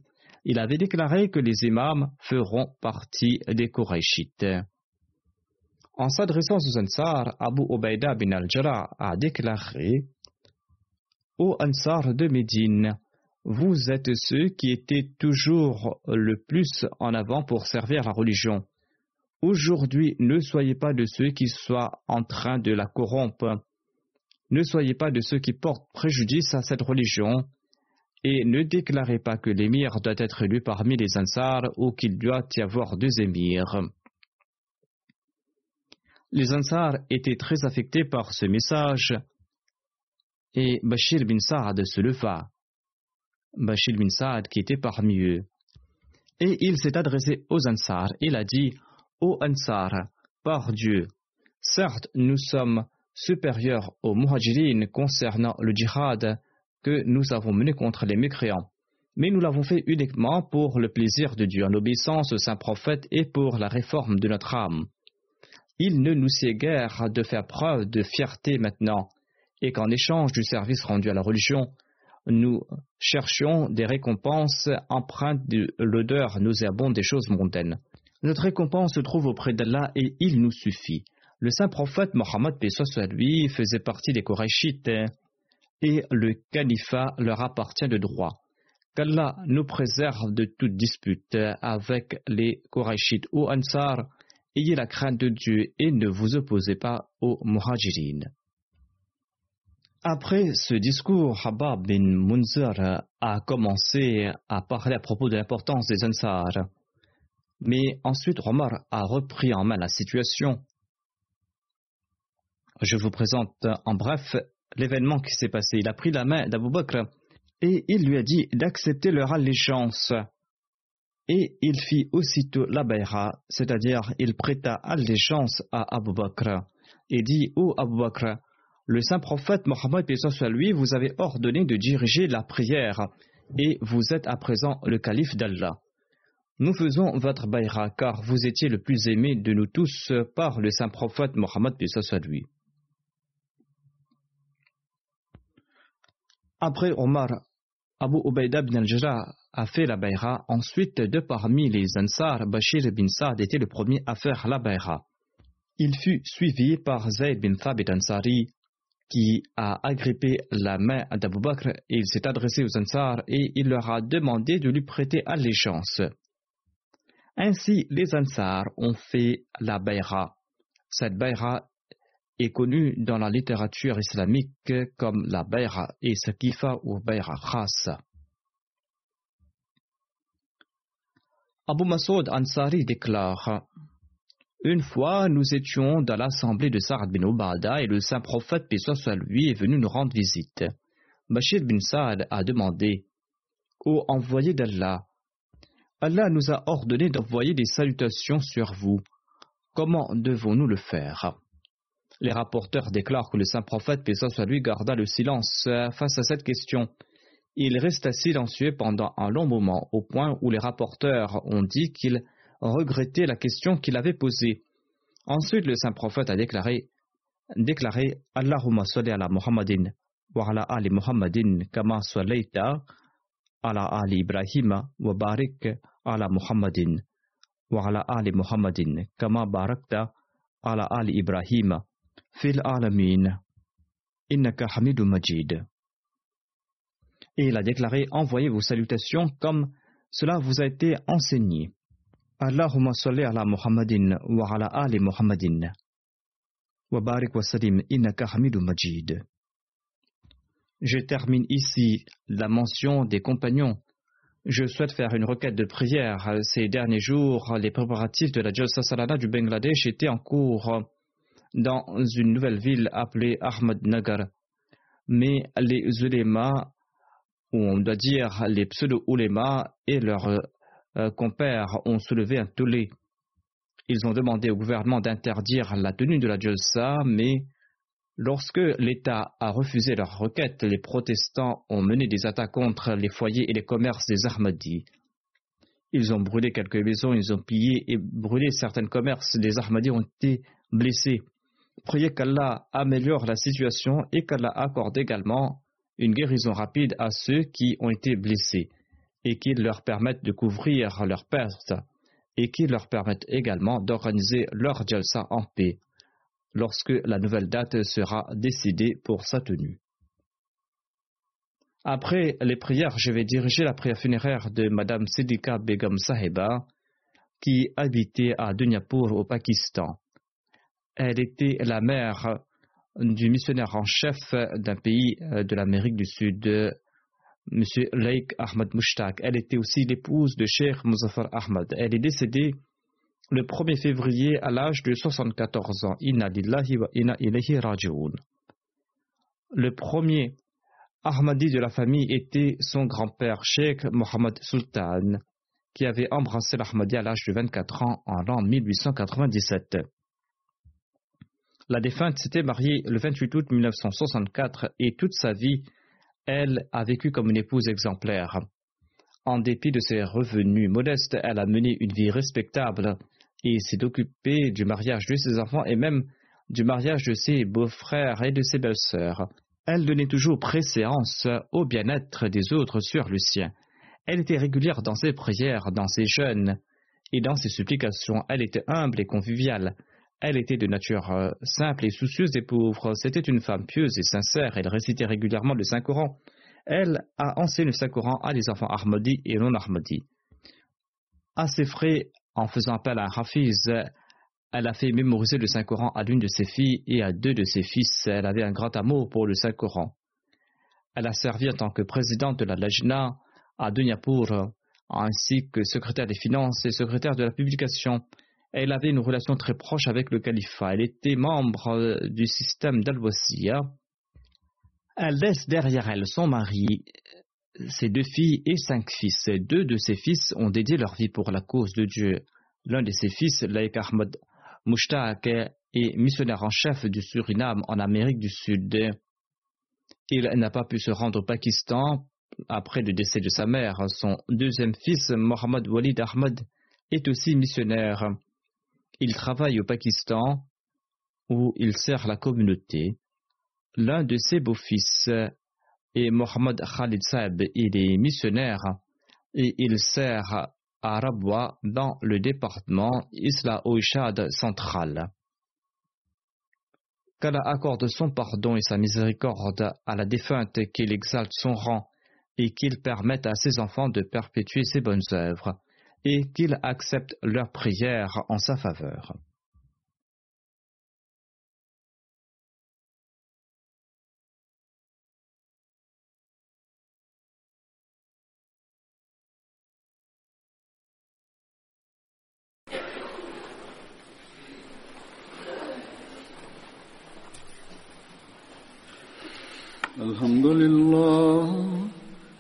Il avait déclaré que les imams feront partie des Korachites. En s'adressant aux Ansar, Abu Ubaida bin al-Jarrah a déclaré Ô Ansar de Médine, vous êtes ceux qui étaient toujours le plus en avant pour servir la religion. Aujourd'hui, ne soyez pas de ceux qui soient en train de la corrompre. Ne soyez pas de ceux qui portent préjudice à cette religion. Et ne déclarez pas que l'émir doit être élu parmi les Ansars ou qu'il doit y avoir deux émirs. Les Ansars étaient très affectés par ce message et Bashir bin Saad se leva. Bashir bin Saad qui était parmi eux. Et il s'est adressé aux Ansar. Il a dit Ô Ansar, par Dieu, certes nous sommes supérieurs aux Muhajirin concernant le djihad que nous avons mené contre les mécréants. Mais nous l'avons fait uniquement pour le plaisir de Dieu, en obéissance au saint prophète et pour la réforme de notre âme. Il ne nous sied guère de faire preuve de fierté maintenant, et qu'en échange du service rendu à la religion, nous cherchions des récompenses empreintes de l'odeur nauséabonde des choses mondaines. Notre récompense se trouve auprès d'Allah et il nous suffit. Le saint prophète Mohammed lui faisait partie des Korachites et le califat leur appartient de droit. Qu'Allah nous préserve de toute dispute avec les Korachites ou Ansar. Ayez la crainte de Dieu et ne vous opposez pas aux Muhajirin. Après ce discours, Habab bin Munzir a commencé à parler à propos de l'importance des Ansar. Mais ensuite, Omar a repris en main la situation. Je vous présente en bref l'événement qui s'est passé. Il a pris la main d'Abu Bakr et il lui a dit d'accepter leur allégeance. Et il fit aussitôt la bayra, c'est-à-dire il prêta allégeance à Abu Bakr et dit Ô Abu Bakr, le saint prophète Mohammed lui vous avez ordonné de diriger la prière et vous êtes à présent le calife d'Allah. Nous faisons votre bayra car vous étiez le plus aimé de nous tous par le saint prophète Mohammed lui. Après Omar, Abu Ubaida bin al a fait la bayra. Ensuite, de parmi les Ansar, Bashir bin Saad était le premier à faire la bayra. Il fut suivi par Zayd bin Thabit Ansari, qui a agrippé la main d'Abu Bakr il s'est adressé aux Ansar et il leur a demandé de lui prêter allégeance. Ainsi, les Ansar ont fait la Bayra. Cette Bayra est connue dans la littérature islamique comme la Bayra et Sakifa ou Bayra Khas. Abu Masoud Ansari déclare une fois, nous étions dans l'assemblée de Sa'ad bin Obada et le saint prophète, paix soit lui, est venu nous rendre visite. Bashir bin Sa'ad a demandé Ô envoyé d'Allah, Allah nous a ordonné d'envoyer des salutations sur vous. Comment devons-nous le faire? Les rapporteurs déclarent que le saint prophète, paix soit lui, garda le silence face à cette question. Il resta silencieux pendant un long moment, au point où les rapporteurs ont dit qu'il regretté la question qu'il avait posée. Ensuite, le saint prophète a déclaré, déclaré Allahumma salli ala Muhammadin wa ala ali Muhammadin kama sallaita ala ali Ibrahim wa barik ala Muhammadin wa ala ali Muhammadin kama barakta ala ali Ibrahim fil alamin. Innaka hamidun majid. Et il a déclaré Envoyez vos salutations comme cela vous a été enseigné. Allahumma salli ala Muhammadin wa ala ali Muhammadin. Wa wa. Je termine ici la mention des compagnons. Je souhaite faire une requête de prière. Ces derniers jours, les préparatifs de la Jalsa Salana du Bangladesh étaient en cours dans une nouvelle ville appelée Ahmadnagar. Mais les ulémas, ou on doit dire les pseudo-ulémas et leurs compères ont soulevé un tollé. Ils ont demandé au gouvernement d'interdire la tenue de la Jalsa, mais Lorsque l'État a refusé leur requête, les protestants ont mené des attaques contre les foyers et les commerces des Ahmadis. Ils ont brûlé quelques maisons, ils ont pillé et brûlé certains commerces. Les Ahmadis ont été blessés. Priez qu'Allah améliore la situation et qu'Allah accorde également une guérison rapide à ceux qui ont été blessés et qu'il leur permette de couvrir leurs pertes et qu'il leur permette également d'organiser leur jalsa en paix lorsque la nouvelle date sera décidée pour sa tenue. Après les prières, je vais diriger la prière funéraire de Madame Sidika Begum Saheba, qui habitait à Dunyapur au Pakistan. Elle était la mère du missionnaire en chef d'un pays de l'Amérique du Sud, M. Laik Ahmad Mushtaq. Elle était aussi l'épouse de Sheikh Muzaffar Ahmad. Elle est décédée le 1er février à l'âge de 74 ans. Inna. Le premier Ahmadi de la famille était son grand-père, Sheikh Mohammed Sultan, qui avait embrassé l'Ahmadi à l'âge de 24 ans en l'an 1897. La défunte s'était mariée le 28 août 1964 et toute sa vie, elle a vécu comme une épouse exemplaire. En dépit de ses revenus modestes, elle a mené une vie respectable et s'est occupé du mariage de ses enfants et même du mariage de ses beaux-frères et de ses belles-sœurs. Elle donnait toujours préséance au bien-être des autres sur le sien. Elle était régulière dans ses prières, dans ses jeûnes et dans ses supplications. Elle était humble et conviviale. Elle était de nature euh, simple et soucieuse des pauvres. C'était une femme pieuse et sincère. Elle récitait régulièrement le Saint-Coran. Elle a enseigné le Saint-Coran à des enfants Ahmadis et non Ahmadis. À ses frais, en faisant appel à un elle a fait mémoriser le Saint-Coran à l'une de ses filles et à deux de ses fils. Elle avait un grand amour pour le Saint-Coran. Elle a servi en tant que présidente de la Lajna à Dunyapur, ainsi que secrétaire des finances et secrétaire de la publication. Elle avait une relation très proche avec le califat. Elle était membre du système dal Elle laisse derrière elle son mari, ses deux filles et cinq fils. Deux de ses fils ont dédié leur vie pour la cause de Dieu. L'un de ses fils, Laïk Ahmed Mushtaq, est missionnaire en chef du Suriname en Amérique du Sud. Il n'a pas pu se rendre au Pakistan après le décès de sa mère. Son deuxième fils, Mohamed Walid Ahmed, est aussi missionnaire. Il travaille au Pakistan où il sert la communauté. L'un de ses beaux-fils et Mohamed Khalid Saeb, il est missionnaire et il sert à Rabwa dans le département Isla Oishad central. Qu'Allah accorde son pardon et sa miséricorde à la défunte, qu'il exalte son rang et qu'il permette à ses enfants de perpétuer ses bonnes œuvres et qu'il accepte leurs prières en sa faveur. الحمد لله